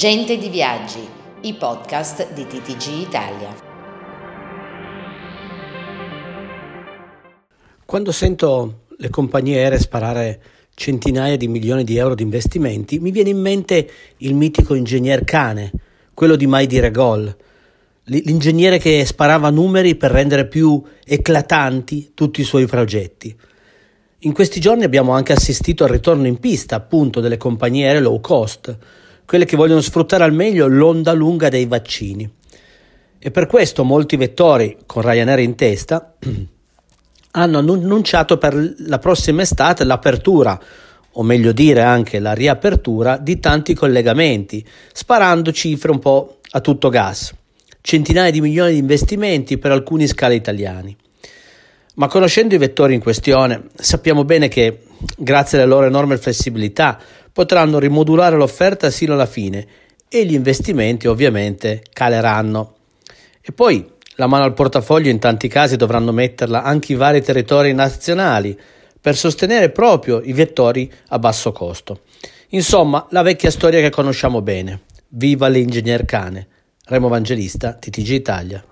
Gente di Viaggi, i podcast di TTG Italia. Quando sento le compagnie aeree sparare centinaia di milioni di euro di investimenti, mi viene in mente il mitico ingegner Cane, quello di Mai dire gol, l'ingegnere che sparava numeri per rendere più eclatanti tutti i suoi progetti. In questi giorni abbiamo anche assistito al ritorno in pista, appunto, delle compagnie aeree low cost, quelle che vogliono sfruttare al meglio l'onda lunga dei vaccini. E per questo molti vettori, con Ryanair in testa, hanno annunciato per la prossima estate l'apertura, o meglio dire anche la riapertura, di tanti collegamenti, sparando cifre un po' a tutto gas. Centinaia di milioni di investimenti per alcuni scali italiani. Ma conoscendo i vettori in questione, sappiamo bene che, grazie alla loro enorme flessibilità, potranno rimodulare l'offerta sino alla fine e gli investimenti ovviamente caleranno. E poi la mano al portafoglio in tanti casi dovranno metterla anche i vari territori nazionali per sostenere proprio i vettori a basso costo. Insomma, la vecchia storia che conosciamo bene. Viva l'ingegner cane. Remo Evangelista, TTG Italia.